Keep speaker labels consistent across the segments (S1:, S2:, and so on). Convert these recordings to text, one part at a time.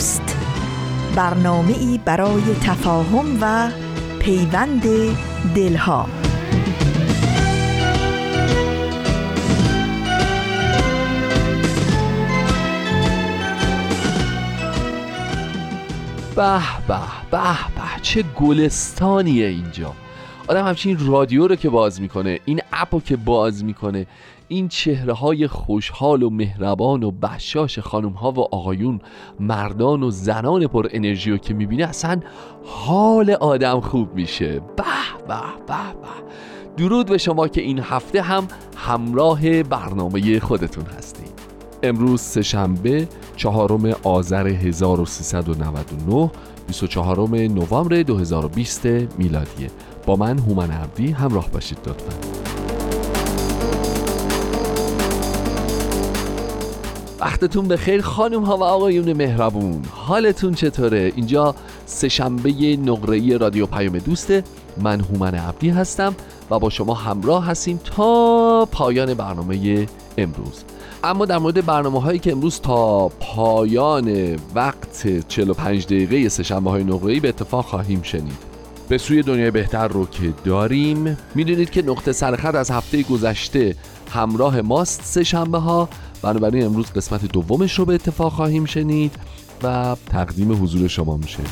S1: دوست. برنامه ای برای تفاهم و پیوند دلها.
S2: به به به به. چه گلستانیه اینجا. آدم همچین رادیو رو که باز می‌کنه این اپو که باز می‌کنه این چهره های خوشحال و مهربان و بشاش خانم ها و آقایون مردان و زنان پر انرژی رو که می‌بینه اصلا حال آدم خوب میشه. به به به به. درود به شما که این هفته هم همراه برنامه خودتون هستید. امروز سهشنبه چهارم آذر 1399 24 نوامبر 2020 میلادیه. با من هومن عبدی همراه باشید لطفا. وقتتون به خیر خانم ها و آقایون مهربون. حالتون چطوره؟ اینجا سهشنبه نقره رادیو پیام دوسته من هومن عبدی هستم و با شما همراه هستیم تا پایان برنامه امروز. اما در مورد برنامه هایی که امروز تا پایان وقت 45 دقیقه سهشنبه های نقره به اتفاق خواهیم شنید. به سوی دنیای بهتر رو که داریم می‌دونید که نقطه سرخط از هفته گذشته همراه ماست سه شنبه ها بنابراین امروز قسمت دومش رو به اتفاق خواهیم شنید و تقدیم حضور شما میشه.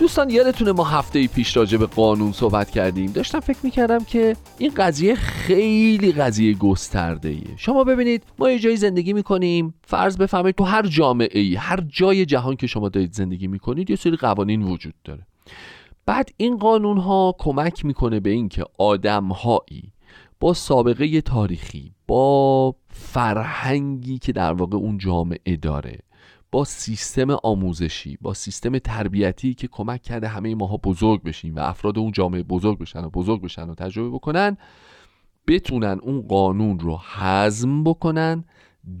S2: دوستان یادتونه ما هفته پیش راجع به قانون صحبت کردیم. داشتم فکر می‌کردم که این قضیه خیلی قضیه گسترده ایه شما ببینید ما یه جایی زندگی می‌کنیم. فرض بفهمید تو هر جامعه ای هر جای جهان که شما دارید زندگی می‌کنید یه سری قوانین وجود داره. بعد این قانون ها کمک می‌کنه به اینکه آدمهایی با سابقه تاریخی با فرهنگی که در واقع اون جامعه داره با سیستم آموزشی با سیستم تربیتی که کمک کرده همه ماها بزرگ بشیم و افراد اون جامعه بزرگ بشن و بزرگ بشن و تجربه بکنن بتونن اون قانون رو حزم بکنن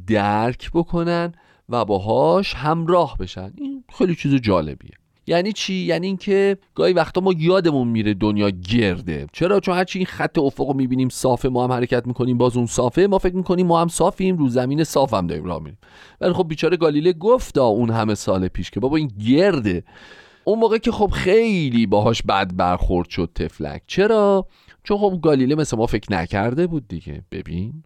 S2: درک بکنن و باهاش همراه بشن. این خیلی چیز جالبیه. یعنی چی؟ یعنی اینکه گاهی وقتا ما یادمون میره دنیا گرده. چرا؟ چون هرچی این خط افق رو می‌بینیم صافه ما هم حرکت می‌کنیم باز اون صافه. ما فکر می‌کنیم ما هم صافیم رو زمین صاف هم داریم راه میریم. ولی خب بیچاره گالیله گفتا اون همه سال پیش که بابا این گرده. اون موقع که خب خیلی باهاش بد برخورد شد تفلک چرا؟ چون خب گالیله مثل ما فکر نکرده بود دیگه. ببین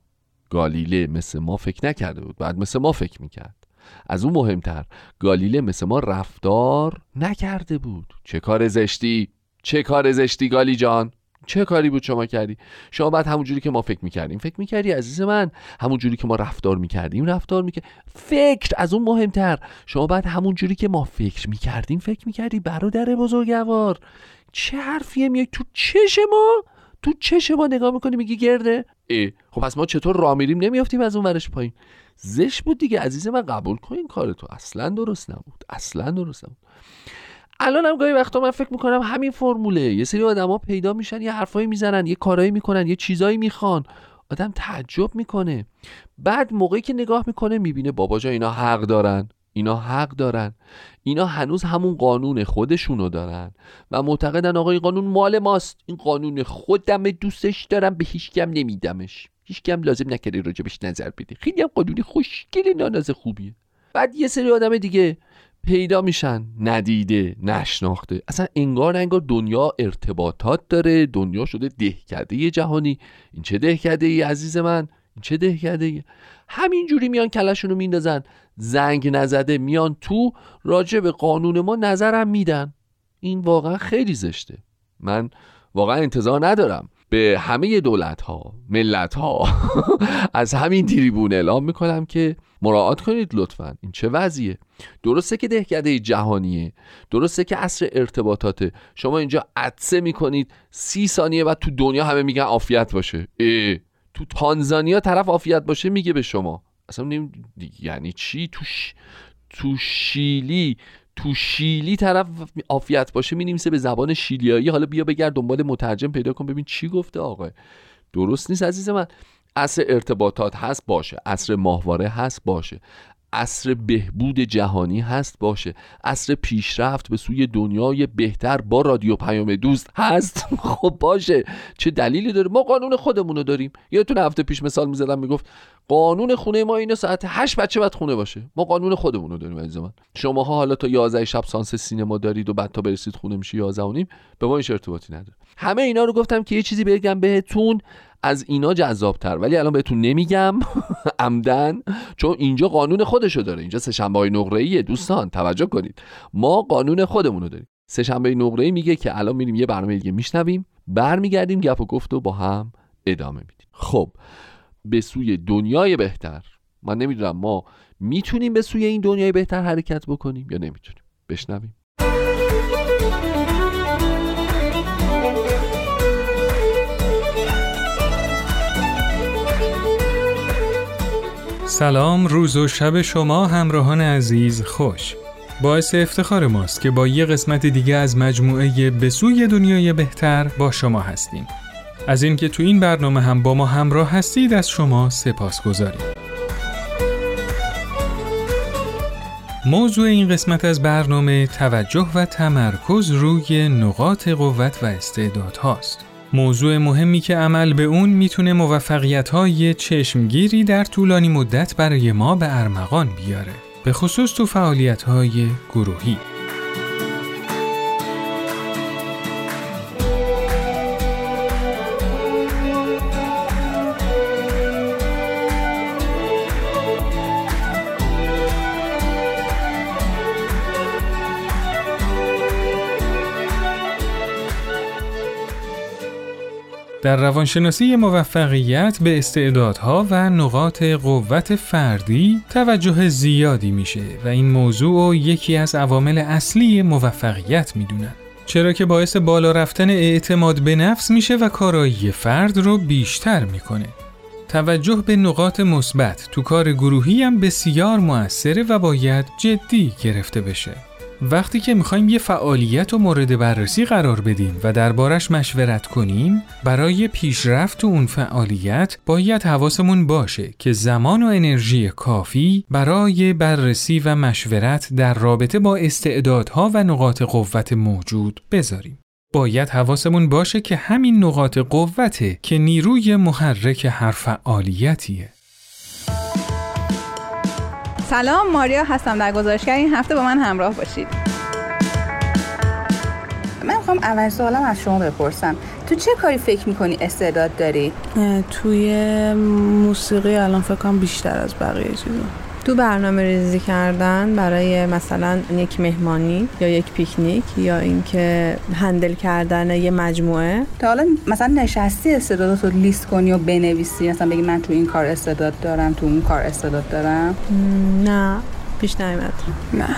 S2: گالیله مثل ما فکر نکرده بود. بعد مثل ما فکر می‌کرد. از اون مهمتر گالیله مثل ما رفتار نکرده بود. چه کار زشتی؟ چه کار زشتی گالی جان؟ چه کاری بود شما کردی؟ شما بعد همون جوری که ما فکر می‌کردیم. فکر می‌کردی عزیز من؟ همون جوری که ما رفتار می‌کردیم رفتار می‌کرد. فکر از اون مهمتر. شما بعد همون جوری که ما فکر می‌کردیم فکر می‌کردی برادر بزرگوار. چه حرفیه میای تو چش ما؟ تو چش ما نگاه می‌کنی میگی گرده؟ ای خب پس ما چطور را میریم؟ نمیافتیم از اون ورش پایین. زش بود دیگه. عزیز من قبول کن این کار تو. اصلا درست نبود. اصلا درست نبود. الان هم گاهی وقتا من فکر می‌کنم همین فرموله. یه سری آدما پیدا میشن یه حرفایی می‌زنن یه کارایی می‌کنن یه چیزایی می‌خوان. آدم تعجب می‌کنه. بعد موقعی که نگاه می‌کنه می‌بینه بابا جا اینا حق دارن. اینا حق دارن. اینا هنوز همون قانون خودشونو دارن. و معتقدن آقا این قانون مال ماست. این قانون خودم دوستش دارم به هیچکم نمیدمش. هیچ کم لازم نکرده راجبش نظر بده. خیلی هم قانونی خوشگل ناناز خوبیه. بعد یه سری آدم دیگه پیدا میشن. ندیده نشناخته. اصلا انگار انگار دنیا ارتباطات داره. دنیا شده دهکده جهانی. این چه دهکده ای عزیز من؟ این چه دهکده ای همینجوری میان کلشون رو میندازن. زنگ نزده میان تو راجع به قانون ما نظرم میدن. این واقعا خیلی زشته. من واقعا انتظار ندارم به همه دولت ها ملت ها از همین تریبون اعلام می‌کنم که مراعات کنید لطفا. این چه وضعیه؟ درسته که دهکده جهانیه. درسته که اصر ارتباطاته. شما اینجا عدسه می‌کنید سی ثانیه و تو دنیا همه میگن عافیت باشه. اه. تو تانزانیا طرف عافیت باشه میگه به شما. اصلا نیم... یعنی چی؟ تو, تو شیلی تو شیلی طرف عافیت باشه می به زبان شیلیایی. حالا بیا بگرد دنبال مترجم پیدا کن ببین چی گفته آقا درست نیست عزیز من. اصر ارتباطات هست باشه. اصر ماهواره هست باشه. اصر بهبود جهانی هست باشه. اصر پیشرفت به سوی دنیای بهتر با رادیو پیام دوست هست. خب باشه. چه دلیلی داره؟ ما قانون خودمون رو داریم. یادتون هفته پیش مثال می‌زدم می‌گفت قانون خونه ما اینه ساعت 8 بچه باید خونه باشه. ما قانون خودمون رو داریم عزیز من شماها حالا تا 11 شب سانس سینما دارید و بعد تا برسید خونه میشه 11 و نیم. به ما این ارتباطی نداره. همه اینا رو گفتم که یه چیزی بگم بهتون. از اینا جذابتر. ولی الان بهتون نمیگم عمدن چون اینجا قانون خودشو داره. اینجا سهشنبه های نقره دوستان توجه کنید. ما قانون خودمون رو داریم سهشنبه نقره میگه که الان میریم یه برنامه دیگه میشنویم. برمیگردیم گپ و گفت و با هم ادامه میدیم. خب به سوی دنیای بهتر. من نمی‌دونم ما می‌تونیم به سوی این دنیای بهتر حرکت بکنیم یا نمی‌تونیم؟ بشنویم.
S3: سلام روز و شب شما همراهان عزیز خوش. باعث افتخار ماست که با یه قسمت دیگه از مجموعه به سوی دنیای بهتر با شما هستیم. از اینکه تو این برنامه هم با ما همراه هستید از شما سپاس گذاریم. موضوع این قسمت از برنامه توجه و تمرکز روی نقاط قوت و استعداد هاست. موضوع مهمی که عمل به اون می‌تونه موفقیت های چشمگیری در طولانی مدت برای ما به ارمغان بیاره. به خصوص تو فعالیت های گروهی. در روانشناسی موفقیت به استعدادها و نقاط قوت فردی توجه زیادی میشه و این موضوع یکی از عوامل اصلی موفقیت می‌دونن. چرا که باعث بالا رفتن اعتماد به نفس میشه و کارایی فرد رو بیشتر می‌کنه. توجه به نقاط مثبت تو کار گروهی هم بسیار موثره و باید جدی گرفته بشه. وقتی که می‌خوایم یه فعالیت و مورد بررسی قرار بدیم و دربارش مشورت کنیم برای پیشرفت تو اون فعالیت باید حواسمون باشه که زمان و انرژی کافی برای بررسی و مشورت در رابطه با استعدادها و نقاط قوت موجود بذاریم. باید حواسمون باشه که همین نقاط قوته که نیروی محرک هر فعالیتیه.
S4: سلام ماریا هستم در گزارشگر. این هفته با من همراه باشید. من می‌خوام اول سوالم از شما بپرسم. تو چه کاری فکر می‌کنی استعداد داری؟
S5: توی موسیقی الان فکر کنم بیشتر از بقیه چیزا.
S6: تو برنامه ریزی کردن برای مثلا یک مهمانی یا یک پیکنیک یا اینکه handle کردن یه مجموعه.
S4: تا حالا مثلا نشستی استعدادات رو لیست کنی و بنویسی؟ مثلا بگی من تو این کار استعداد دارم تو اون کار استعداد دارم؟
S6: نه پیش نمیاد
S4: نه.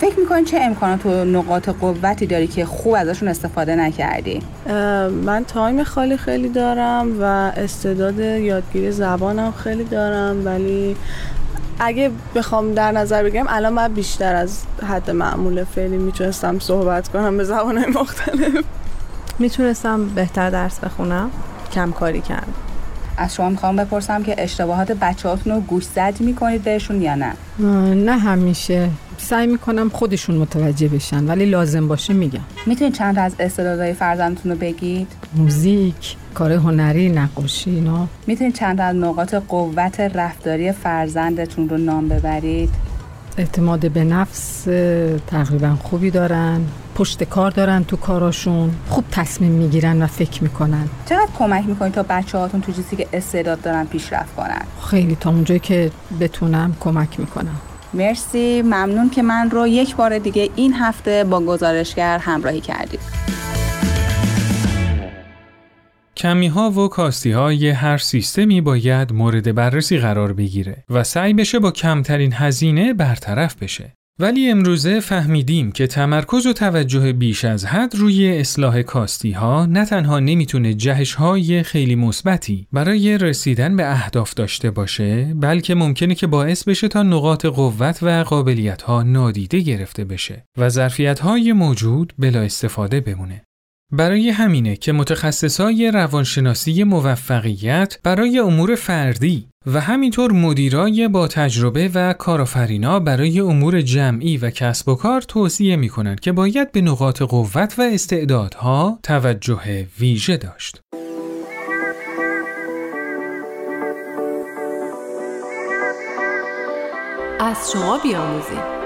S4: فکر می‌کنی چه امکانات و نقاط قوتی داری که خوب ازشون استفاده نکردی؟
S5: من time خالی خیلی دارم و استعداد یادگیری زبانم خیلی دارم ولی اگه بخوام در نظر بگیرم الان من بیشتر از حد معمول فعلی می‌تونستم صحبت کنم به زبانهای مختلف.
S6: می‌تونستم بهتر درس بخونم. کم کاری کردم.
S4: از شما می‌خوام بپرسم که اشتباهات بچه‌هاتون رو گوش زد می‌کنید بهشون یا نه؟
S6: نه همیشه. سعی می‌کنم خودشون متوجه بشن ولی لازم باشه میگم.
S4: می‌تونید چند از استعدادهای فرزندتون رو بگید؟
S6: موزیک کار هنری نقاشی اینا.
S4: می‌تونید چند از نقاط قوت رفتاری فرزندتون رو نام ببرید؟
S6: اعتماد به نفس تقریبا خوبی دارن پشت کار دارن تو کاراشون خوب تصمیم می‌گیرن و فکر می‌کنن.
S4: چقدر کمک می‌کنید تا بچه هاتون تو چیزی که استعداد دارن پیشرفت کنن؟
S6: خیلی تا اونجایی که بتونم کمک می‌کنم.
S4: مرسی. ممنون که من رو یک بار دیگه این هفته با گزارشگر همراهی کردید.
S3: کمی ها و کاستی های هر سیستمی باید مورد بررسی قرار بگیره و سعی بشه با کمترین هزینه برطرف بشه. ولی امروزه فهمیدیم که تمرکز و توجه بیش از حد روی اصلاح کاستی ها نه تنها نمی‌تونه جهش های خیلی مثبتی برای رسیدن به اهداف داشته باشه بلکه ممکنه که باعث بشه تا نقاط قوت و قابلیت ها نادیده گرفته بشه و ظرفیت های موجود بلا استفاده بمونه. برای همینه که متخصصای روانشناسی موفقیت برای امور فردی و همینطور مدیرای با تجربه و کارآفرینا برای امور جمعی و کسب و کار توصیه می کنند که باید به نقاط قوت و استعدادها توجه ویژه داشت.
S7: از شما بیاموزیم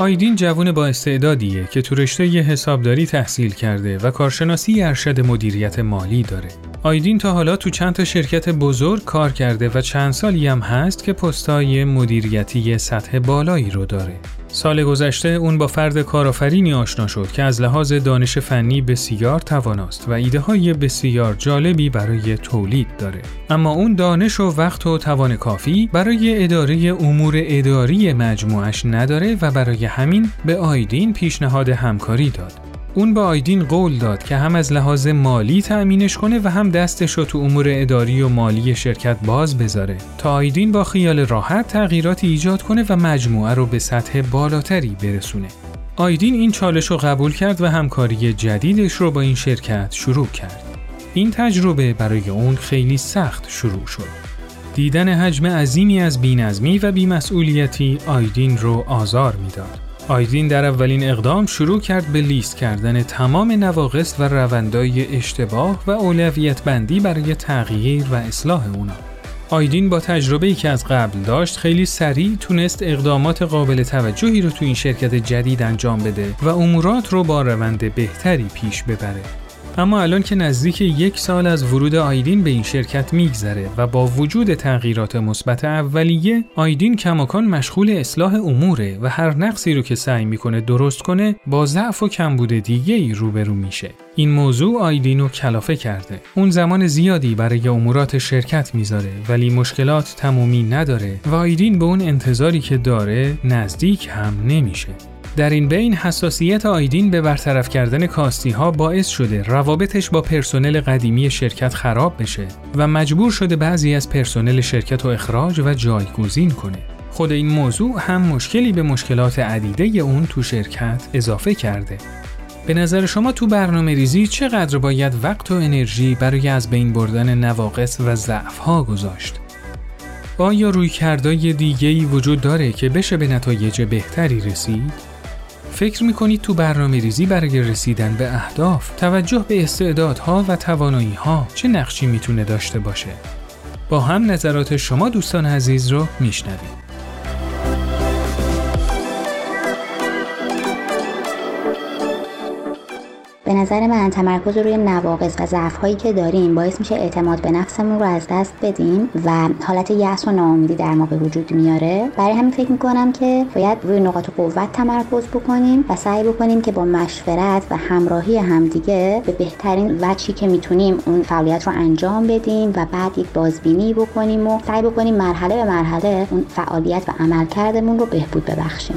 S3: آیدین جوون با استعدادیه که تو رشته حسابداری تحصیل کرده و کارشناسی ارشد مدیریت مالی داره. آیدین تا حالا تو چند تا شرکت بزرگ کار کرده و چند سالی هم هست که پستای مدیریتی سطح بالایی رو داره. سال گذشته اون با فرد کارآفرینی آشنا شد که از لحاظ دانش فنی بسیار تواناست و ایده های بسیار جالبی برای تولید داره. اما اون دانش و وقت و توان کافی برای اداره امور اداری مجموعش نداره و برای همین به آیدین پیشنهاد همکاری داد. اون به آیدین قول داد که هم از لحاظ مالی تأمینش کنه و هم دستش رو تو امور اداری و مالی شرکت باز بذاره تا آیدین با خیال راحت تغییراتی ایجاد کنه و مجموعه رو به سطح بالاتری برسونه. آیدین این چالش رو قبول کرد و همکاری جدیدش رو با این شرکت شروع کرد. این تجربه برای اون خیلی سخت شروع شد. دیدن حجم عظیمی از بینظمی و بیمسئولیتی آیدین رو آزار می‌داد. آیدین در اولین اقدام شروع کرد به لیست کردن تمام نواقص و روندای اشتباه و اولویت بندی برای تغییر و اصلاح اونا. آیدین با تجربه‌ای که از قبل داشت خیلی سریع تونست اقدامات قابل توجهی رو تو این شرکت جدید انجام بده و امورات رو با روند بهتری پیش ببره. اما الان که نزدیک یک سال از ورود آیدین به این شرکت میگذره و با وجود تغییرات مثبت اولیه آیدین کماکان مشغول اصلاح اموره و هر نقصی رو که سعی می‌کنه درست کنه با ضعف و کمبود دیگه ای روبرو میشه. این موضوع آیدین رو کلافه کرده. اون زمان زیادی برای امورات شرکت می‌ذاره ولی مشکلات تمومی نداره و آیدین به اون انتظاری که داره نزدیک هم نمیشه. در این بین حساسیت آیدین به برطرف کردن کاستی ها باعث شده روابطش با پرسنل قدیمی شرکت خراب بشه و مجبور شده بعضی از پرسنل شرکت رو اخراج و جایگزین کنه. خود این موضوع هم مشکلی به مشکلات عدیده اون تو شرکت اضافه کرده. به نظر شما تو برنامه ریزی چقدر باید وقت و انرژی برای از بین بردن نواقص و ضعف ها گذاشت؟ آیا روی کردای دیگهی وجود داره که بشه به نتایج بهتری رسید؟ فکر می‌کنید تو برنامه ریزی برای رسیدن به اهداف توجه به استعدادها و توانایی ها چه نقشی می‌تونه داشته باشه؟ با هم نظرات شما دوستان عزیز رو میشنویم.
S8: نظر من تمرکز روی نواقص و ضعف هایی که داریم باعث میشه اعتماد به نفسمون رو از دست بدیم و حالت یأس و ناامیدی در ما به وجود میاره. برای همین فکر می‌کنم که باید روی نقاط قوت تمرکز بکنیم و سعی بکنیم که با مشورت و همراهی همدیگه به بهترین وجهی که می‌تونیم اون فعالیت رو انجام بدیم و بعد یک بازبینی بکنیم و سعی بکنیم مرحله به مرحله اون فعالیت و عملکردمون رو بهبود ببخشیم.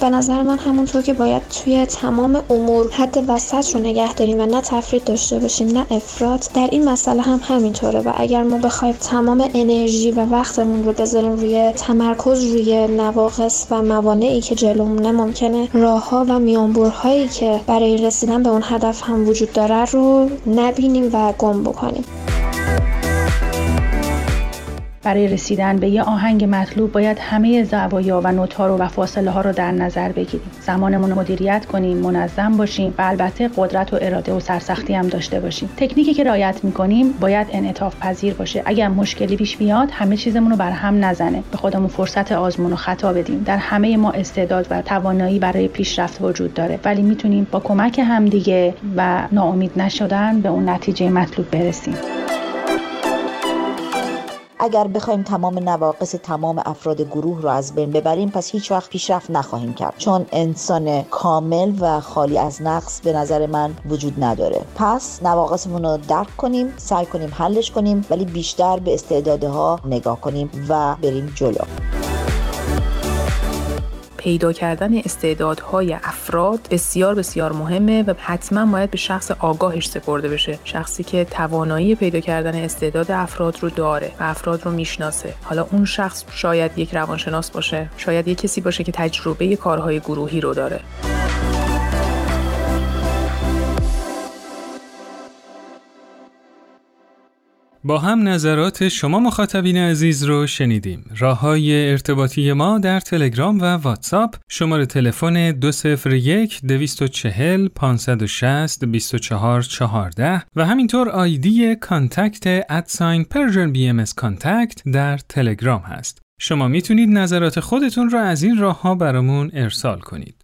S9: به نظر من همونطور که باید توی تمام امور حد وسط رو نگه داریم و نه تفرید داشته باشیم نه افراد در این مسئله هم همینطوره و اگر ما بخوایم تمام انرژی و وقتمون رو بذاریم روی تمرکز روی نواقص و موانعی که جلومونه ممکنه راهها و میانبرهایی که برای رسیدن به اون هدف هم وجود داره رو نبینیم و گم بکنیم.
S4: برای رسیدن به یه آهنگ مطلوب باید همه زوایا و نوت‌ها رو و فاصله ها رو در نظر بگیریم. زمانمون رو مدیریت کنیم منظم باشیم و البته قدرت و اراده و سرسختی هم داشته باشیم. تکنیکی که رعایت می‌کنیم باید انعطاف پذیر باشه. اگر مشکلی پیش بیاد همه چیزمون رو بر هم نزنه. به خودمون فرصت آزمون و خطا بدیم. در همه ما استعداد و توانایی برای پیشرفت وجود داره. ولی می‌تونیم با کمک همدیگه و ناامید نشدن به اون نتیجه مطلوب برسیم.
S10: اگر بخوایم تمام نواقص تمام افراد گروه رو از بین ببریم پس هیچ وقت پیشرفت نخواهیم کرد. چون انسان کامل و خالی از نقص به نظر من وجود نداره. پس نواقصمون رو درک کنیم سعی کنیم حلش کنیم ولی بیشتر به استعدادها نگاه کنیم و بریم جلو.
S11: پیدا کردن استعدادهای افراد بسیار بسیار مهمه و حتما باید به شخص آگاهش سپرده بشه. شخصی که توانایی پیدا کردن استعداد افراد رو داره و افراد رو می‌شناسه. حالا اون شخص شاید یک روانشناس باشه شاید یک کسی باشه که تجربه کارهای گروهی رو داره.
S3: با هم نظرات شما مخاطبین عزیز رو شنیدیم. راه های ارتباطی ما در تلگرام و واتساپ شماره تلفن 201 240 560 2414 و همینطور ID contact at sign Persian BM contact در تلگرام هست. شما می‌تونید نظرات خودتون رو از این راه ها برامون ارسال کنید.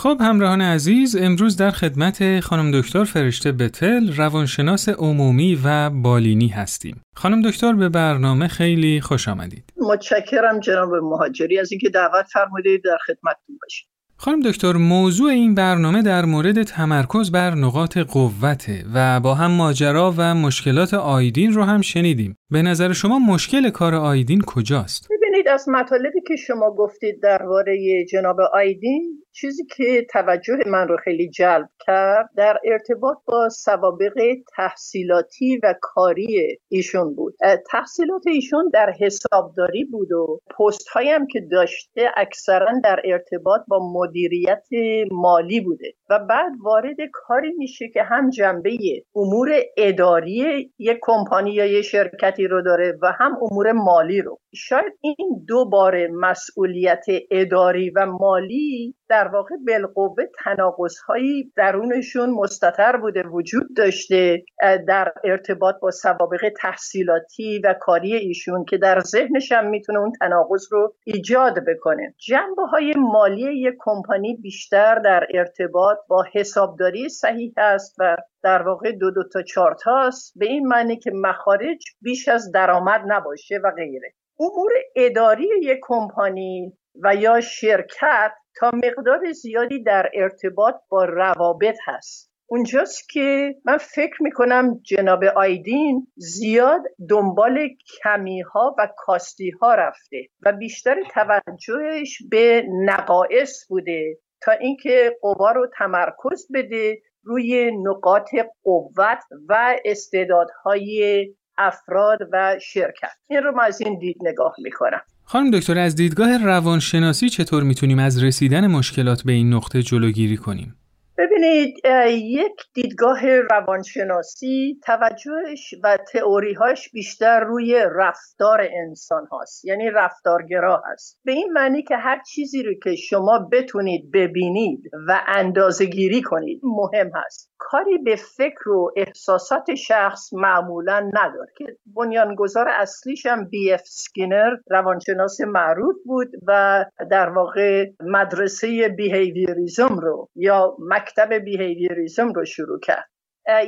S3: خب همراهان عزیز امروز در خدمت خانم دکتر فرشته بتل روانشناس عمومی و بالینی هستیم. خانم دکتر به برنامه خیلی خوش آمدید.
S12: متشکرم جناب مهاجری از اینکه دعوت فرمودید در خدمتتون باشیم.
S3: خانم دکتر موضوع این برنامه در مورد تمرکز بر نقاط قوته و با هم ماجرا و مشکلات آیدین رو هم شنیدیم. به نظر شما مشکل کار آیدین کجاست؟
S12: ببینید از مطالبی که شما گفتید درباره جناب آیدین چیزی که توجه من رو خیلی جلب کرد در ارتباط با سوابق تحصیلاتی و کاری ایشون بود. تحصیلات ایشون در حسابداری بود و پست هم که داشته اکثرا در ارتباط با مدیریت مالی بوده و بعد وارد کاری میشه که هم جنبه امور اداری یک کمپانی یا یک شرکتی رو داره و هم امور مالی رو. شاید این دو بار مسئولیت اداری و مالی در واقع بالقوه تناقض هایی درونشون مستطر بوده وجود داشته در ارتباط با سوابق تحصیلاتی و کاری ایشون که در ذهنش هم می‌تونه اون تناقض رو ایجاد بکنه. جنبه های مالی یک کمپانی بیشتر در ارتباط با حسابداری صحیح است و در واقع دو دو تا چارت هاست به این معنی که مخارج بیش از درآمد نباشه و غیره. امور اداری یک کمپانی و یا شرکت تا مقدار زیادی در ارتباط با روابط هست. اونجاست که من فکر می‌کنم جناب آیدین زیاد دنبال کمی ها و کاستی ها رفته و بیشتر توجهش به نقایص بوده تا اینکه قوا رو تمرکز بده روی نقاط قوت و استعدادهای افراد و شرکت. این رو من از این دید نگاه می‌کنم.
S3: خانم دکتر از دیدگاه روانشناسی چطور می‌تونیم از رسیدن مشکلات به این نقطه جلوگیری کنیم؟
S12: ببینید یک دیدگاه روانشناسی توجهش و تئوریهاش بیشتر روی رفتار انسان هاست یعنی رفتارگرا هست. به این معنی که هر چیزی رو که شما بتونید ببینید و اندازه گیری کنید مهم هست. کاری به فکر و احساسات شخص معمولا نداره که بنیانگذار اصلیش هم بی اف سکینر روانشناس معروف بود و در واقع مدرسه behaviorism رو یا مکتب behaviorism رو شروع کرد.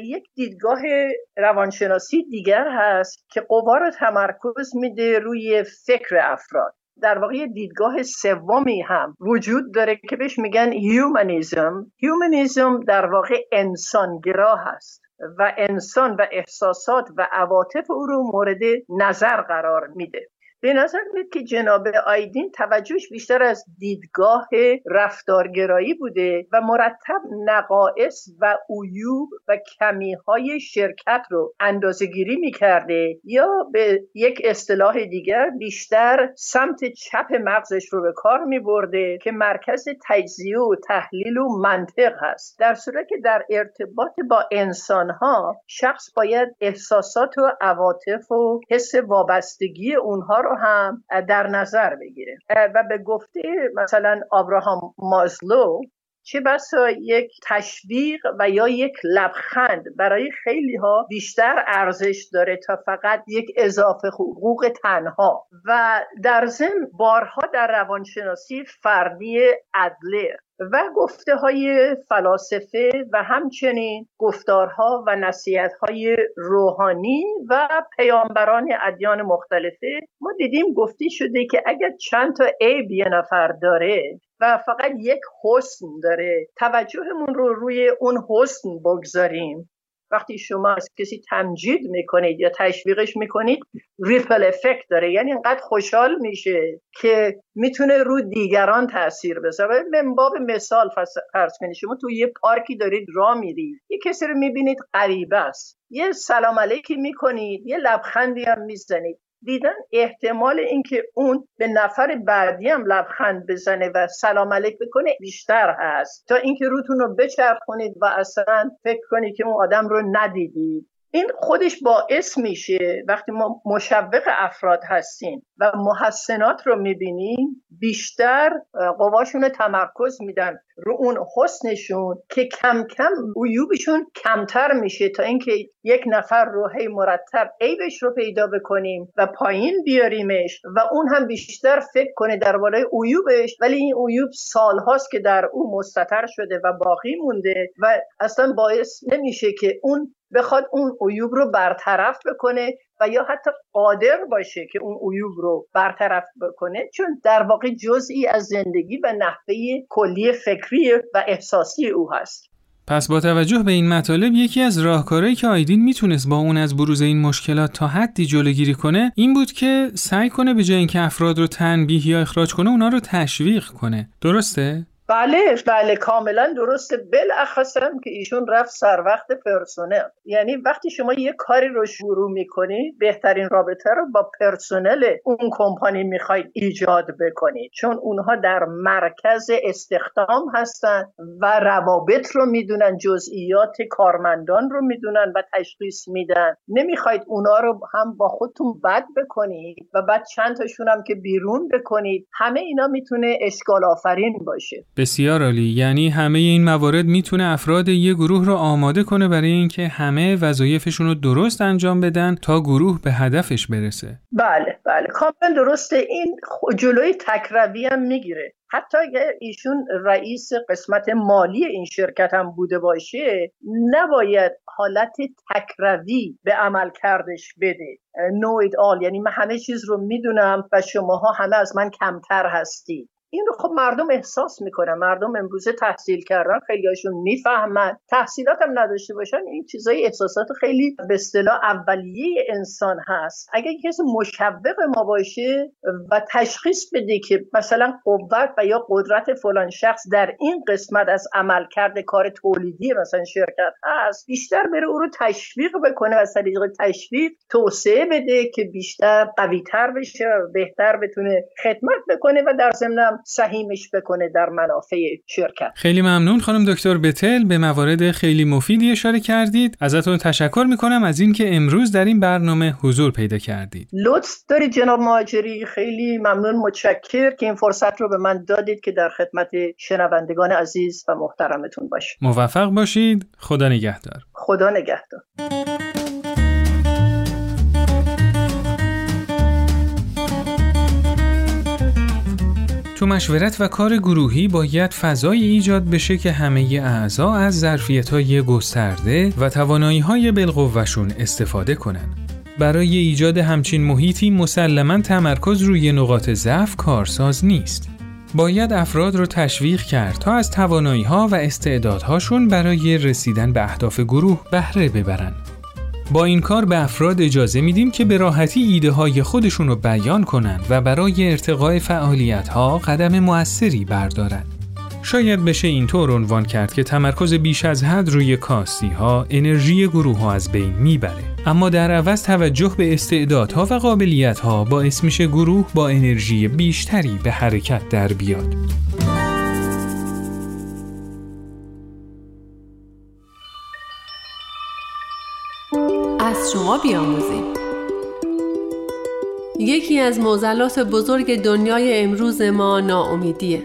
S12: یک دیدگاه روانشناسی دیگر هست که قوا رو تمرکز میده روی فکر افراد. در واقع دیدگاه سومی هم وجود داره که بهش میگن humanism humanism در واقع انسانگرا هست و انسان و احساسات و عواطف او رو مورد نظر قرار میده. به نظر میاد که جناب آیدین توجهش بیشتر از دیدگاه رفتارگرایی بوده و مرتب نقائص و عیوب و کمی های شرکت رو اندازه گیری می‌کرده یا به یک اصطلاح دیگر بیشتر سمت چپ مغزش رو به کار میبرده که مرکز تجزیه و تحلیل و منطق هست. در صورت که در ارتباط با انسان ها شخص باید احساسات و عواطف و حس وابستگی اونها رو هم در نظر بگیره. و به گفته مثلا آبراهام مازلو چه بسا یک تشویق و یا یک لبخند برای خیلی ها بیشتر ارزش داره تا فقط یک اضافه حقوق تنها. و در ضمن بارها در روانشناسی فردی ادلر و گفته های فلاسفه و همچنین گفتارها و نصیحت های روحانی و پیامبران ادیان مختلفه ما دیدیم گفتی شده که اگر چند تا عیب یه نفر داره و فقط یک حسن داره توجهمون رو روی اون حسن بگذاریم. وقتی شما از کسی تمجید می‌کنید یا تشویقش می‌کنید ریپل افکت داره. یعنی انقدر خوشحال میشه که می‌تونه رو دیگران تاثیر بذاره. من باب مثال فرض کنید شما تو یه پارکی دارید راه میرید. یه کسی رو می‌بینید غریبه است. یه سلام علیکی می‌کنید. یه لبخندی هم می‌زنید. دیدن احتمال اینکه اون به نفر بعدی هم لبخند بزنه و سلام علیک بکنه بیشتر هست. تا اینکه روتون رو بچرخونید و اصلا فکر کنید که اون آدم رو ندیدید. این خودش باعث میشه وقتی ما مشوق افراد هستیم و محسنات رو می‌بینیم بیشتر قواشون تمرکز میدن رو اون حسنشون که کم کم عیوبشون کمتر میشه تا اینکه یک نفر رو هی مرتب عیبش رو پیدا بکنیم و پایین بیاریمش و اون هم بیشتر فکر کنه درباره عیوبش. ولی این عیوب سالهاست که در او مستتر شده و باقی مونده و اصلا باعث نمیشه که اون بخواد اون عیوب رو برطرف بکنه و یا حتی قادر باشه که اون عیوب رو برطرف بکنه چون در واقع جزئی از زندگی و نحوه کلی فکری و احساسی او هست.
S3: پس با توجه به این مطالب یکی از راهکارهایی که آیدین می‌تونست با اون از بروز این مشکلات تا حدی جلوگیری کنه این بود که سعی کنه به جای اینکه افراد رو تنبیه یا اخراج کنه اونا رو تشویق کنه. درسته؟
S12: بله بله کاملا درسته. بالاخص هم که ایشون رفت سر وقت پرسنل. یعنی وقتی شما یه کاری رو شروع می‌کنید بهترین رابطه رو با پرسنل اون کمپانی می‌خواید ایجاد بکنید چون اونها در مرکز استخدام هستن و روابط رو می‌دونن جزئیات کارمندان رو می‌دونن و تشخیص میدن. نمی‌خواید اونا رو هم با خودتون بد بکنید و بعد چند تاشون هم که بیرون بکنید. همه اینا می‌تونه اشکال آفرین باشه.
S3: بسیار عالی. یعنی همه این موارد می‌تونه افراد یه گروه رو آماده کنه برای اینکه همه وظایفشون رو درست انجام بدن تا گروه به هدفش برسه.
S12: بله بله. کاملا درسته. این جلوی تکروی هم می‌گیره. حتی اگر ایشون رئیس قسمت مالی این شرکت هم بوده باشه نباید حالت تکروی به عمل کردش بده. نوید آل یعنی من همه چیز رو می‌دونم و شماها همه از من کمتر هستید. این رو خب مردم احساس می‌کنن. مردم امروزه تحصیل کردن خیلیاشون می‌فهمن. تحصیلات هم نداشته باشن این چیزای احساسات خیلی به اصطلاح اولیه انسان هست. اگر کسی مشوق ما باشه و تشخیص بده که مثلا قوت و یا قدرت فلان شخص در این قسمت از عملکرد کار تولیدی مثلا شرکت هست بیشتر بره او رو تشویق بکنه و طریق تشویق توسعه بده که بیشتر قویتر بشه و بهتر بتونه خدمت بکنه و در ضمن سهیمش بکنه در منافع شرکت.
S3: خیلی ممنون خانم دکتر بتل به موارد خیلی مفیدی اشاره کردید. ازتون تشکر می‌کنم از اینکه امروز در این برنامه حضور پیدا کردید.
S12: لطف داری جناب مهاجری. خیلی ممنون متشکر که این فرصت رو به من دادید که در خدمت شنوندگان عزیز و محترمتون باشم.
S3: موفق باشید. خدا نگهدار.
S12: خدا نگهدار.
S3: مشورت و کار گروهی باید فضای ایجاد بشه که همه اعضا از ظرفیت های گسترده و توانایی های بالقوهشون استفاده کنن. برای ایجاد همچین محیطی مسلما تمرکز روی نقاط ضعف کارساز نیست. باید افراد رو تشویق کرد تا از توانایی ها و استعدادهاشون برای رسیدن به اهداف گروه بهره ببرن. با این کار به افراد اجازه میدیم که به راحتی ایده های خودشون رو بیان کنند و برای ارتقاء فعالیت ها قدم موثری بردارند. شاید بشه اینطور عنوان کرد که تمرکز بیش از حد روی کاستی ها انرژی گروه ها از بین می‌بره اما در عوض توجه به استعدادها و قابلیت ها باعث میشه گروه با انرژی بیشتری به حرکت در بیاد
S7: شما بیاموزیم یکی از معضلات بزرگ دنیای امروز ما ناامیدیه.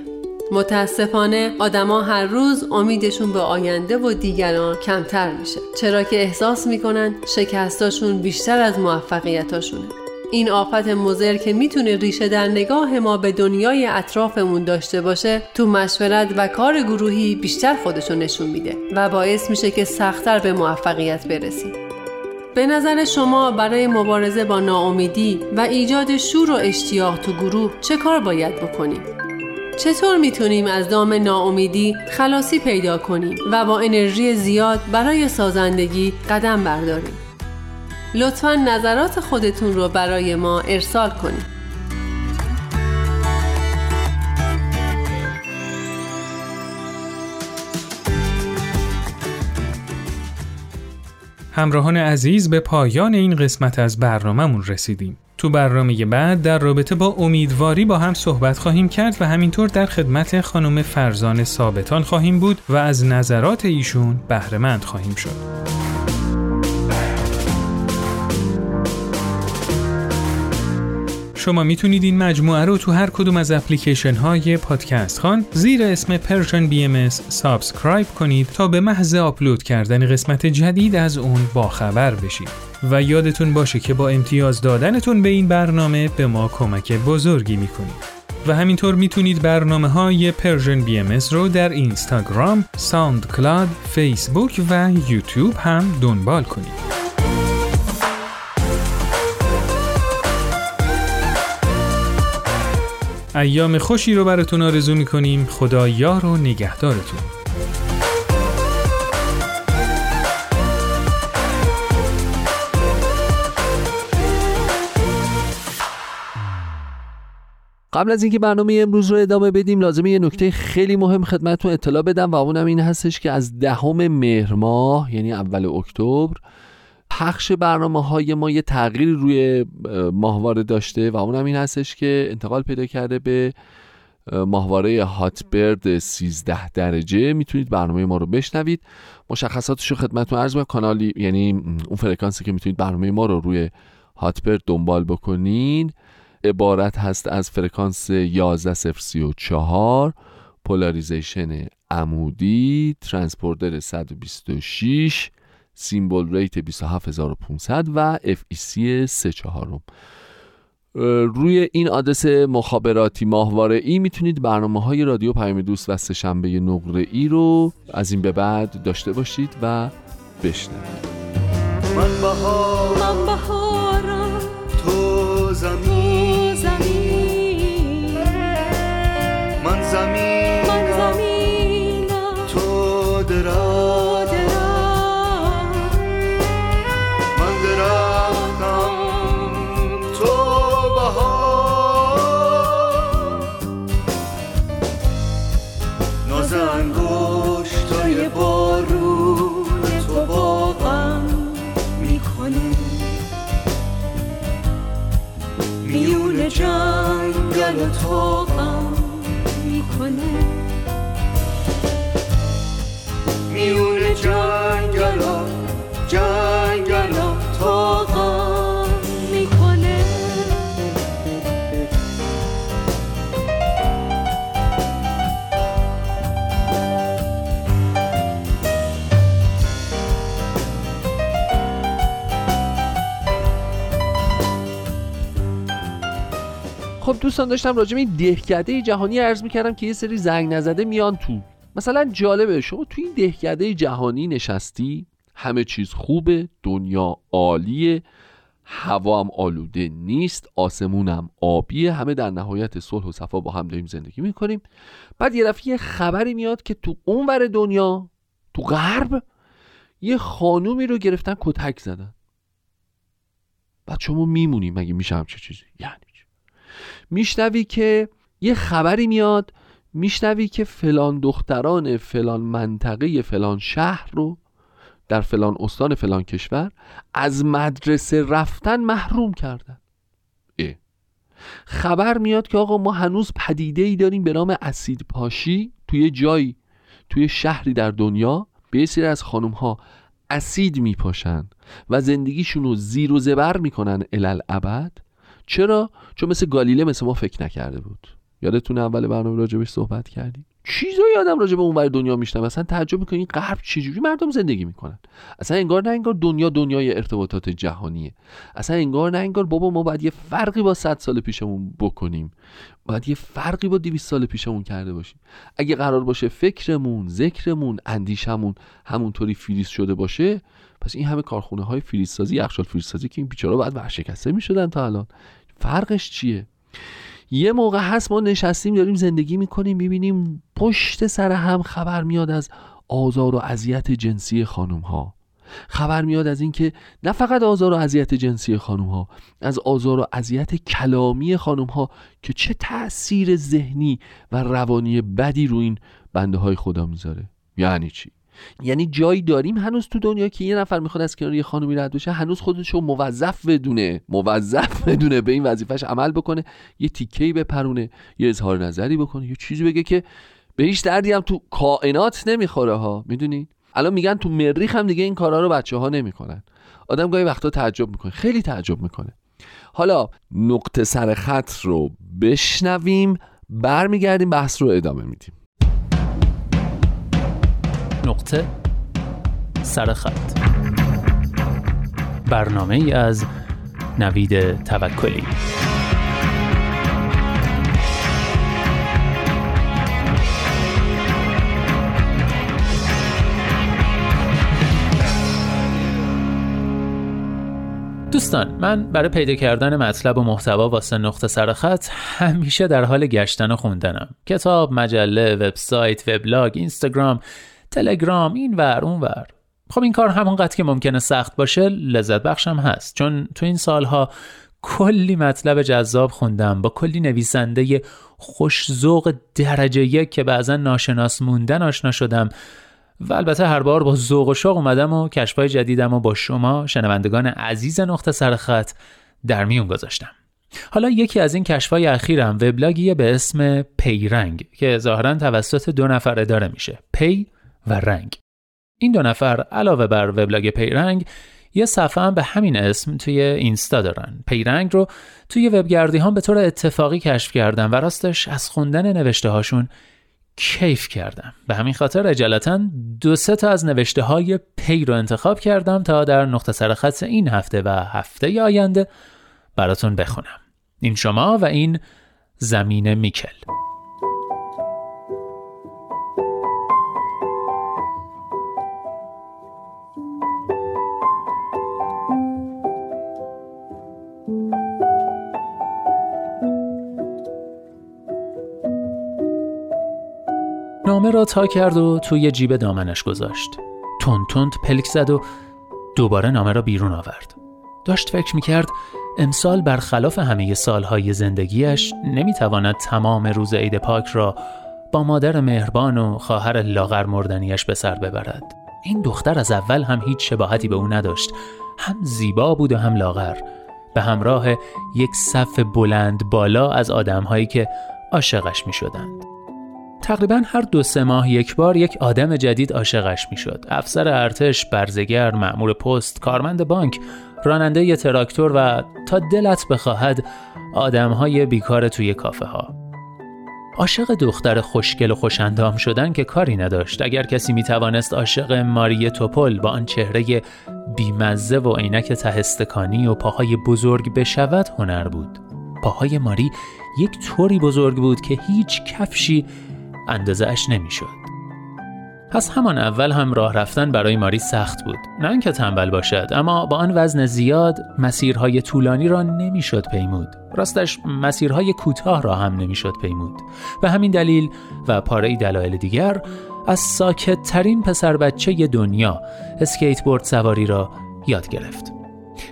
S7: متاسفانه آدما هر روز امیدشون به آینده و دیگران کمتر میشه. چرا که احساس می‌کنن شکستاشون بیشتر از موفقیتاشونه. این آفت مزر که می‌تونه ریشه در نگاه ما به دنیای اطرافمون داشته باشه تو مشورت و کار گروهی بیشتر خودشو نشون میده و باعث میشه که سختتر به موفقیت برسیم. به نظر شما برای مبارزه با ناامیدی و ایجاد شور و اشتیاق تو گروه چه کار باید بکنیم؟ چطور می‌تونیم از دام ناامیدی خلاصی پیدا کنیم و با انرژی زیاد برای سازندگی قدم برداریم؟ لطفا نظرات خودتون رو برای ما ارسال کنید.
S3: همراهان عزیز به پایان این قسمت از برنامهمون رسیدیم. تو برنامه بعد در رابطه با امیدواری با هم صحبت خواهیم کرد و همینطور در خدمت خانم فرزان ثابتان خواهیم بود و از نظرات ایشون بهرهمند خواهیم شد. شما می‌تونید این مجموعه رو تو هر کدوم از اپلیکیشن های پادکست خوان زیر اسم Persian BM subscribe کنید تا به محض آپلود کردن قسمت جدید از اون باخبر بشید. و یادتون باشه که با امتیاز دادنتون به این برنامه به ما کمک بزرگی می‌کنید. و همینطور می‌تونید برنامه های Persian BM رو در اینستاگرام، SoundCloud، فیسبوک و یوتیوب هم دنبال کنید. ایام خوشی رو براتون آرزو می‌کنیم. خدا یار و نگهدارتون.
S2: قبل از اینکه برنامه امروز رو ادامه بدیم لازمه یه نکته خیلی مهم خدمتتون اطلاع بدم و اونم این هستش که از دهم مهر ماه یعنی اول اکتبر پخش برنامه های ما یه تغییری روی ماهواره داشته و اونم این هستش که انتقال پیدا کرده به ماهواره هاتبرد 13 درجه. می‌تونید برنامه ما رو بشنوید. مشخصاتش رو خدمتتون عرض کانالی یعنی اون فرکانسی که می‌تونید برنامه ما رو روی Hotbird دنبال بکنین. عبارت هست از فرکانس 11034 polarization عمودی ترانسپوردر 126 symbol rate 27500 و FEC 34 روی این آدرس مخابراتی ماهواره ای می‌تونید برنامه های رادیو پیام دوست و سهشنبه نقره ای رو از این به بعد داشته باشید و بشنوید. من بهارم تو می‌کنه. میون جنگل خب دوستان داشتم راجع به این دهکده جهانی عرض می‌کردم که یه سری زنگ نزده میان تو. مثلا جالبه شما تو این دهکده جهانی نشستی همه چیز خوبه دنیا عالیه هوا هم آلوده نیست آسمون هم آبیه همه در نهایت صلح و صفا با هم داریم زندگی می‌کنیم. بعد یه دفعه یه خبری میاد که تو اونور دنیا تو غرب یه خانومی رو گرفتن کتک زدن. بعد شما میمونی مگه میشه چه چیزی؟ یعنی میشنوی که یه خبری میاد میشنوی که فلان دختران فلان منطقه فلان شهر رو در فلان استان فلان کشور از مدرسه رفتن محروم کردن اه. خبر میاد که آقا ما هنوز پدیده ای داریم به نام اسید پاشی توی جایی توی شهری در دنیا به سری از خانم ها اسید میپاشن و زندگیشون رو زیر و زبر می‌کنن الالعبد چرا؟ چون مثل گالیله مثل ما فکر نکرده بود. یادتون اول برنامه راجبش صحبت کردیم؟ چیزایی آدم راجع به اون دنیا میشنوه. مثلا تعجب می‌کنه این غرب چجوری مردم زندگی می‌کنن. اصلا انگار نه انگار دنیا دنیای ارتباطات جهانیه. اصلا انگار نه انگار بابا ما باید یه فرقی با 100 سال پیشمون بکنیم. باید یه فرقی با 200 سال پیشمون کرده باشیم. اگه قرار باشه فکرمون ذکرمون اندیشمون همونطوری فریز شده باشه پس این همه کارخونه های فریزسازی یخچال فریزسازی که این بیچاره باید ورشکسته می‌شدن تا الان. فرقش چیه؟ یه موقع هست ما نشستیم داریم زندگی می‌کنیم می‌بینیم پشت سر هم خبر میاد از آزار و اذیت جنسی خانم ها خبر میاد از اینکه نه فقط آزار و اذیت جنسی خانم ها از آزار و اذیت کلامی خانم ها که چه تاثیر ذهنی و روانی بدی رو این بنده های خدا می‌ذاره. یعنی چی؟ یعنی جایی داریم هنوز تو دنیا که یه نفر می‌خواد از کنار یه خانمی رد بشه هنوز خودش رو موظف بدونه موظف بدونه به این وظیفش عمل بکنه یه تیکهی بپرونه یه اظهار نظری بکنه یه چیزی بگه که به هیچ دردی هم تو کائنات نمی‌خوره ها. می‌دونی؟ الان میگن تو مریخ هم دیگه این کارا رو بچه ها نمی‌کنن. آدم گاهی وقتا تعجب می‌کنه خیلی تعجب می‌کنه. حالا نقطه سر خط رو بشنویم برمیگردیم بحث رو ادامه میدیم.
S13: نقطه سرخط برنامه ای از نوید توکلی. دوستان من برای پیدا کردن مطلب و محتوا واسه نقطه سرخط همیشه در حال گشتن و خوندنم. کتاب، مجله، وبسایت، وبلاگ، اینستاگرام تلگرام این ور اون ور. خب این کار همونقدر که ممکنه سخت باشه لذت بخشم هست. چون تو این سالها کلی مطلب جذاب خوندم با کلی نویسنده خوشزوق درجه یک که بعضا ناشناس موندن آشنا شدم. و البته هر بار با ذوق و شوق اومدم و کشفای جدیدم و با شما شنوندگان عزیز نقطه سرخط در میون گذاشتم. حالا یکی از این کشفای اخیرم وبلاگیه به اسم پیرنگ که ظاهرا توسط دو نفر اداره میشه. پی و رنگ. این دو نفر علاوه بر وبلاگ پیرنگ یه صفحه هم به همین اسم توی اینستا دارن. پیرنگ رو توی وبگردی هم به طور اتفاقی کشف کردم و راستش از خوندن نوشته هاشون کیف کردم به همین خاطر عجالتا دو سه تا از نوشته های پی رو انتخاب کردم تا در نقطه سرخط این هفته و هفته آینده براتون بخونم. این شما و این زمین میکل. نامه را تا کرد و توی جیب دامنش گذاشت. تند تند پلک زد و دوباره نامه را بیرون آورد. داشت فکر می‌کرد امسال برخلاف همه سالهای زندگیش نمی‌تواند تمام روز عید پاک را با مادر مهربان و خواهر لاغر مردنیش به سر ببرد. این دختر از اول هم هیچ شباهتی به او نداشت. هم زیبا بود و هم لاغر. به همراه یک صف بلند بالا از آدمهایی که عاشقش می شدند. تقریبا هر دو سه ماه یک بار یک آدم جدید عاشقش می‌شد. افسر ارتش برزگر مأمور پست کارمند بانک راننده ی تراکتور و تا دلت بخواهد آدمهای بیکار توی کافه ها عاشق دختر خوشگل و خوشندام شدن که کاری نداشت. اگر کسی می توانست عاشق ماری توپل با آن چهره بیمزه و عینک تهستکانی و پاهای بزرگ بشود هنر بود. پاهای ماری یک طوری بزرگ بود که هیچ کفشی اندازه اش نمی‌شد. پس همان اول هم راه رفتن برای ماری سخت بود. نه اینکه تنبل باشد اما با آن وزن زیاد مسیرهای طولانی را نمی‌شد پیمود. راستش مسیرهای کوتاه را هم نمی‌شد پیمود. به همین دلیل و پاره دلایل دیگر از ساکت ترین پسر بچه دنیا اسکیتبورد سواری را یاد گرفت.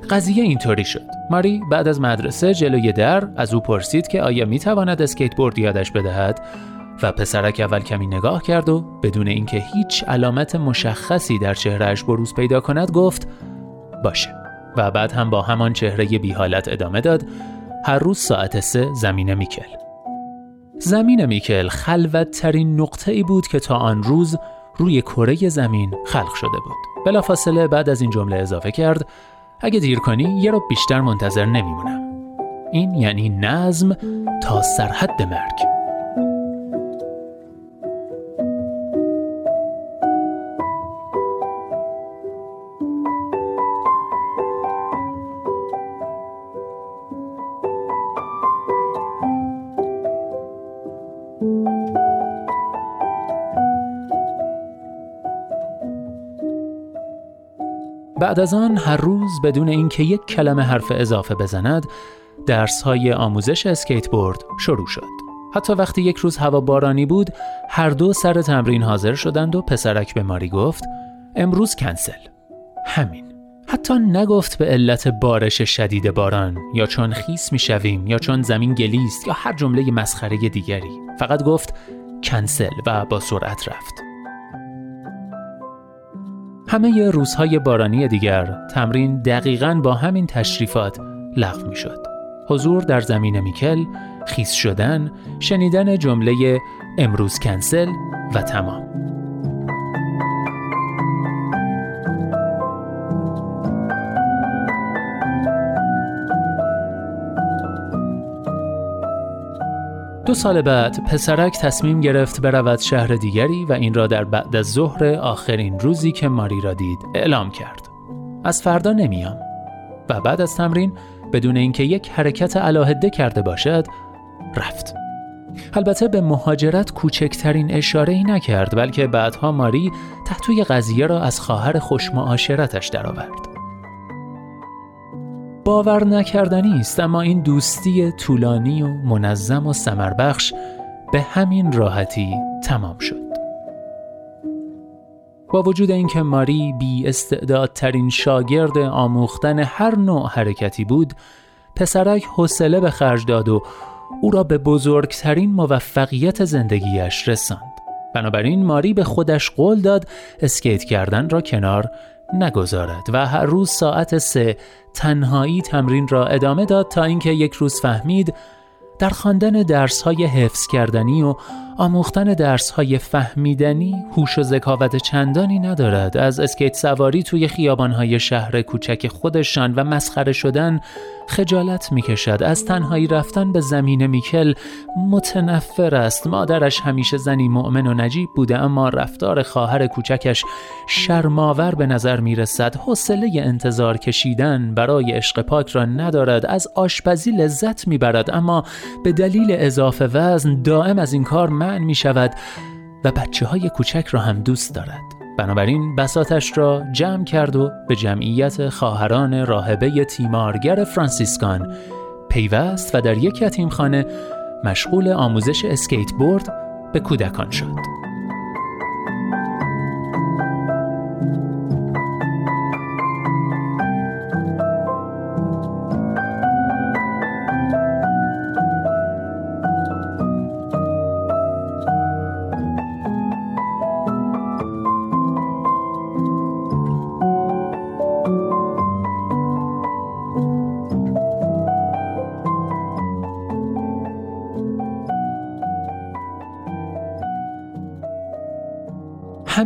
S13: قضیه اینطوری شد. ماری بعد از مدرسه جلوی در از او پرسید که آیا می‌تواند اسکیتبورد یادش بدهد؟ و پسرک اول کمی نگاه کرد و بدون اینکه هیچ علامت مشخصی در چهرهش بروز پیدا کند گفت باشه. و بعد هم با همان چهره بی حالت ادامه داد هر روز ساعت سه زمین میکل. زمین میکل خلوت ترین نقطه ای بود که تا آن روز روی کره زمین خلق شده بود. بلافاصله بعد از این جمله اضافه کرد اگه دیر کنی یه رو بیشتر منتظر نمیمونم. این یعنی نظم تا سرحد مرگ. بعد از آن هر روز بدون اینکه یک کلمه حرف اضافه بزند درس های آموزش اسکیتبورد شروع شد. حتی وقتی یک روز هوا بارانی بود هر دو سر تمرین حاضر شدند و پسرک به ماری گفت امروز کنسل. همین. حتی نگفت به علت بارش شدید باران یا چون خیس می شویم یا چون زمین گلیست یا هر جمله مسخره دیگری. فقط گفت کنسل و با سرعت رفت. همه روزهای بارانی دیگر تمرین دقیقا با همین تشریفات لغو می شد حضور در زمین میکل خیس شدن شنیدن جمله امروز کنسل و تمام. دو سال بعد پسرک تصمیم گرفت برود شهر دیگری و این را در بعد از ظهر آخرین روزی که ماری را دید اعلام کرد. از فردا نمیام و بعد از تمرین بدون اینکه یک حرکت علاهده کرده باشد رفت. البته به مهاجرت کوچکترین اشاره ای نکرد بلکه بعدها ماری تحتوی قضیه را از خواهر خوشمعاشرتش درآورد. باور نکردنی است اما این دوستی طولانی و منظم و سمربخش به همین راحتی تمام شد. با وجود اینکه ماری بی استعدادترین شاگرد آموختن هر نوع حرکتی بود، پسرک حوصله به خرج داد و او را به بزرگترین موفقیت زندگیش رساند. بنابراین ماری به خودش قول داد اسکیت کردن را کنار نگذارد و هر روز ساعت سه تنهایی تمرین را ادامه داد تا اینکه یک روز فهمید در خواندن درسهای حفظ کردنی و آموختن درسهای فهمیدنی هوش و ذکاوت چندانی ندارد. از اسکیت سواری توی خیابانهای شهر کوچک خودشان و مسخره شدن خجالت می‌کشد. از تنهایی رفتن به زمین میکل متنفر است. مادرش همیشه زنی مؤمن و نجیب بوده اما رفتار خواهر کوچکش شرماور به نظر می‌رسد. حوصله انتظار کشیدن برای عشق پاک را ندارد. از آشپزی لذت می‌برد اما به دلیل اضافه وزن دائم از این کار منع می شود و بچه های کوچک را هم دوست دارد بنابراین بساتش را جمع کرد و به جمعیت خواهران راهبه تیمارگر فرانسیسکان پیوست و در یک یتیمخانه مشغول آموزش اسکیت بورد به کودکان شد.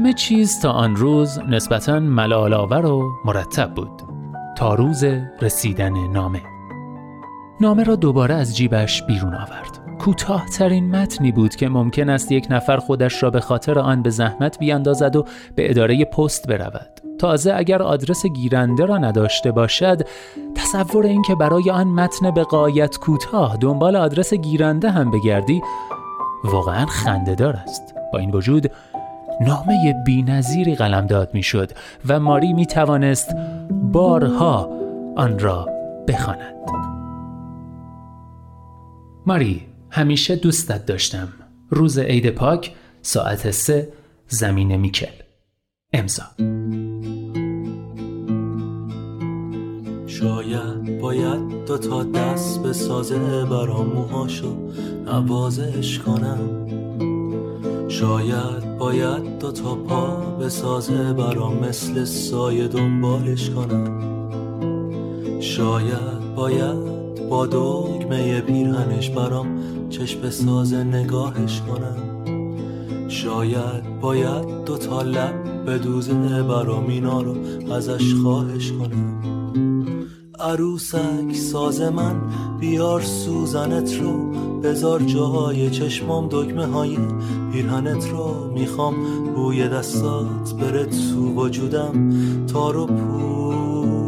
S13: همه چیز تا آن روز نسبتا ملالآور و مرتب بود. تا روز رسیدن نامه. نامه را دوباره از جیبش بیرون آورد. کوتاهترین متنی بود که ممکن است یک نفر خودش را به خاطر آن به زحمت بیاندازد و به اداره پست برود. تازه اگر آدرس گیرنده را نداشته باشد تصور اینکه برای آن متن به قایت کوتاه دنبال آدرس گیرنده هم بگردی واقعا خندهدار است. با این وجود نامه بینظیری قلمداد می‌شد و ماری می توانست بارها آن را بخواند. ماری همیشه دوستت داشتم. روز عید پاک ساعت سه زمین میکل. امضا.
S14: شاید باید دو تا دست به سازه برام موهاشو نوازش کنم. شاید باید دو تا پا به سازه برام مثل سایه دنبالش کنم. شاید باید با دگمه پیرهنش برام چشم سازه نگاهش کنم. شاید باید دو تا لب به دوزه برام اینا رو ازش خواهش کنم. عروسک ساز من بیار سوزنت رو. بذار جاهای چشمام دکمه های پیرهنت رو. می‌خوام بوی دستات بره تو وجودم تا رو پودم.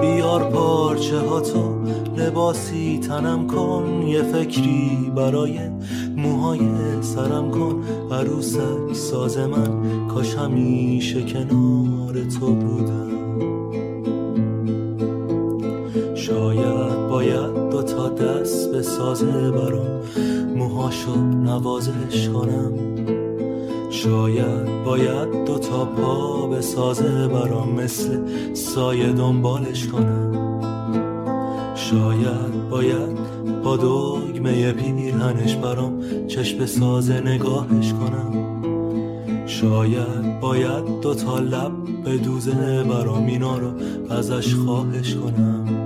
S14: بیار پارچه ها تو لباسی تنم کن. یه فکری برای موهای سرم کن. عروسک ساز من کاش همیشه کنار تو بودم. شاید باید دو تا دست سازه برام. موهاشو نوازش کنم. شاید باید دو تا پا به سازه برام مثل سایه دنبالش کنم. شاید باید با دگمه پیرهنش برام چشم سازه نگاهش کنم. شاید باید دو تا لب به دوزه برام اینا رو ازش خواهش کنم.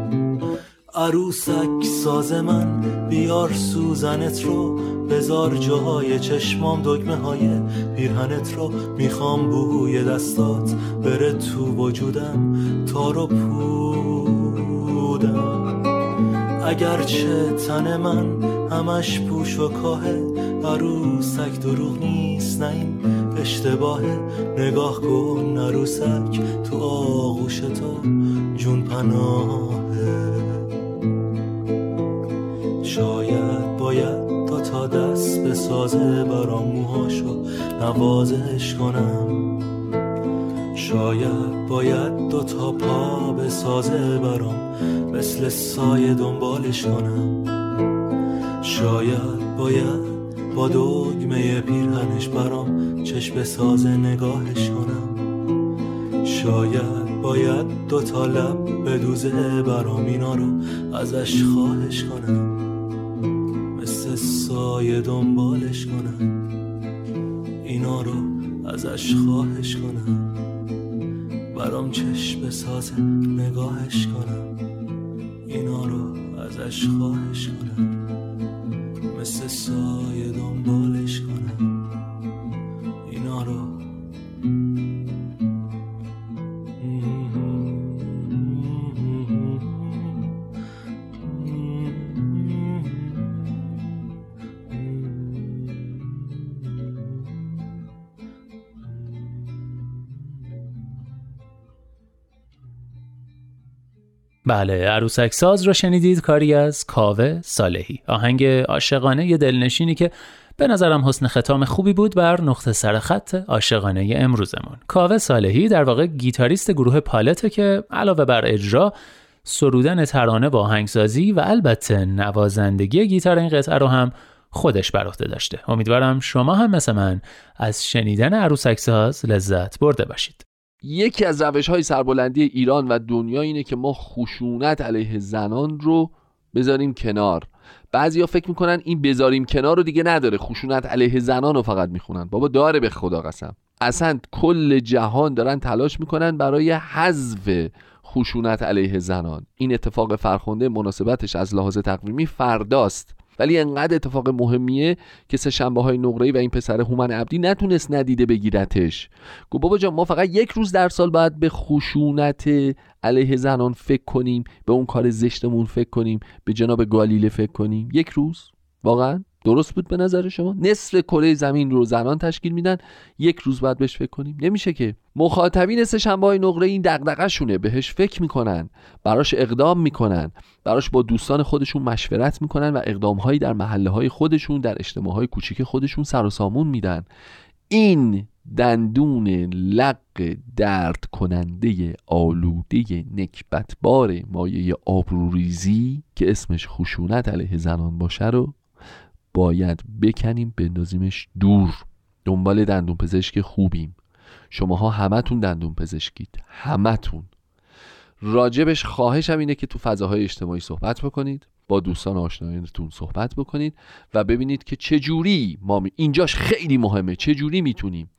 S14: عروسک ساز من بیار سوزنت رو. بزار جاهای چشمام دگمه های پیرهنت رو. می‌خوام بوی دستات بره تو وجودم تا رو پودم. اگرچه تن من همش پوش و کاهه عروسک دروغ نیست نه این اشتباهه نگاه کن عروسک تو آغوش تو جون پناهه سازه برام موهاشو نوازش کنم. شاید باید دو تا پا به سازه برام مثل سایه دنبالش کنم. شاید باید با دگمه پیرهنش برام چشم سازه نگاهش کنم. شاید باید دو تا لب به دوزه برام اینا رو ازش خواهش کنم. سایه دنبالش کنم. اینا رو ازش خواهش کنم. برام چشم سازه نگاهش کنم. اینا رو ازش خواهش کنم. مثل سایه دنبالش
S13: بله عروسک ساز رو شنیدید کاری از کاوه صالحی. آهنگ عاشقانه یه دلنشینی که به نظرم حسن ختام خوبی بود بر نقطه سر خط عاشقانه امروزمون. کاوه صالحی در واقع گیتاریست گروه پالته که علاوه بر اجرا سرودن ترانه با آهنگسازی و البته نوازندگی گیتار این قطعه رو هم خودش بر عهده داشته. امیدوارم شما هم مثل من از شنیدن عروسک ساز لذت برده باشید.
S2: یکی از روش های سربلندی ایران و دنیا اینه که ما خشونت علیه زنان رو بذاریم کنار. بعضیا فکر می‌کنن این بذاریم کنار رو دیگه نداره. خشونت علیه زنان رو فقط می‌خونن. بابا داره به خدا قسم. اصلا کل جهان دارن تلاش می‌کنن برای حذف خشونت علیه زنان. این اتفاق فرخنده مناسبتش از لحاظ تقویمی فرداست. ولی انقدر اتفاق مهمیه که سه شنبه های نقره و این پسر هومن عبدی نتونست ندیده بگیرتش. گو بابا جان ما فقط یک روز در سال باید به خشونت علیه زنان فکر کنیم به اون کار زشتمون فکر کنیم به جناب گالیله فکر کنیم. یک روز؟ واقعا؟ درست بود به نظر شما؟ نصف کره زمین رو زنان تشکیل میدن یک روز بعد بهش فکر کنیم. نمیشه که. مخاطبین سه شنبه های نقره این دغدغه شونه بهش فکر می‌کنن براش اقدام می‌کنن براش با دوستان خودشون مشورت می‌کنن و اقدام هایی در محله های خودشون در اجتماع های کوچیک خودشون سر و سامون میدن. این دندون لق درد کننده آلوده نکبتبار مایه آبروریزی که اسمش خشونت علیه زنان باشه رو باید بکنیم بندازیمش دور. دنبال دندون پزشک خوبیم. شماها همتون دندون پزشکید همتون. راجبش خواهشم اینه که تو فضاهای اجتماعی صحبت بکنید با دوستان آشنایانتون صحبت بکنید و ببینید که چه جوری ما می... اینجاش خیلی مهمه. چه جوری می‌تونیم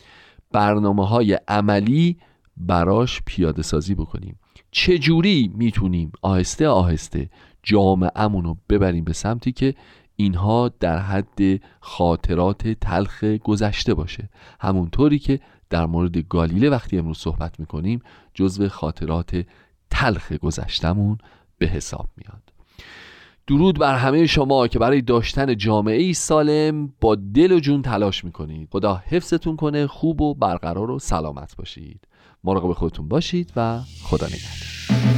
S2: برنامه های عملی براش پیاده سازی بکنیم. چه جوری می‌تونیم آهسته آهسته جامعهمون رو ببریم به سمتی که اینها در حد خاطرات تلخ گذشته باشه. همونطوری که در مورد گالیله وقتی امروز صحبت می‌کنیم جزو خاطرات تلخ گذشتمون به حساب میاد. درود بر همه شما که برای داشتن جامعه ای سالم با دل و جون تلاش می‌کنید. خدا حفظتون کنه خوب و برقرار و سلامت باشید. مراقب خودتون باشید و خدا نگهدار.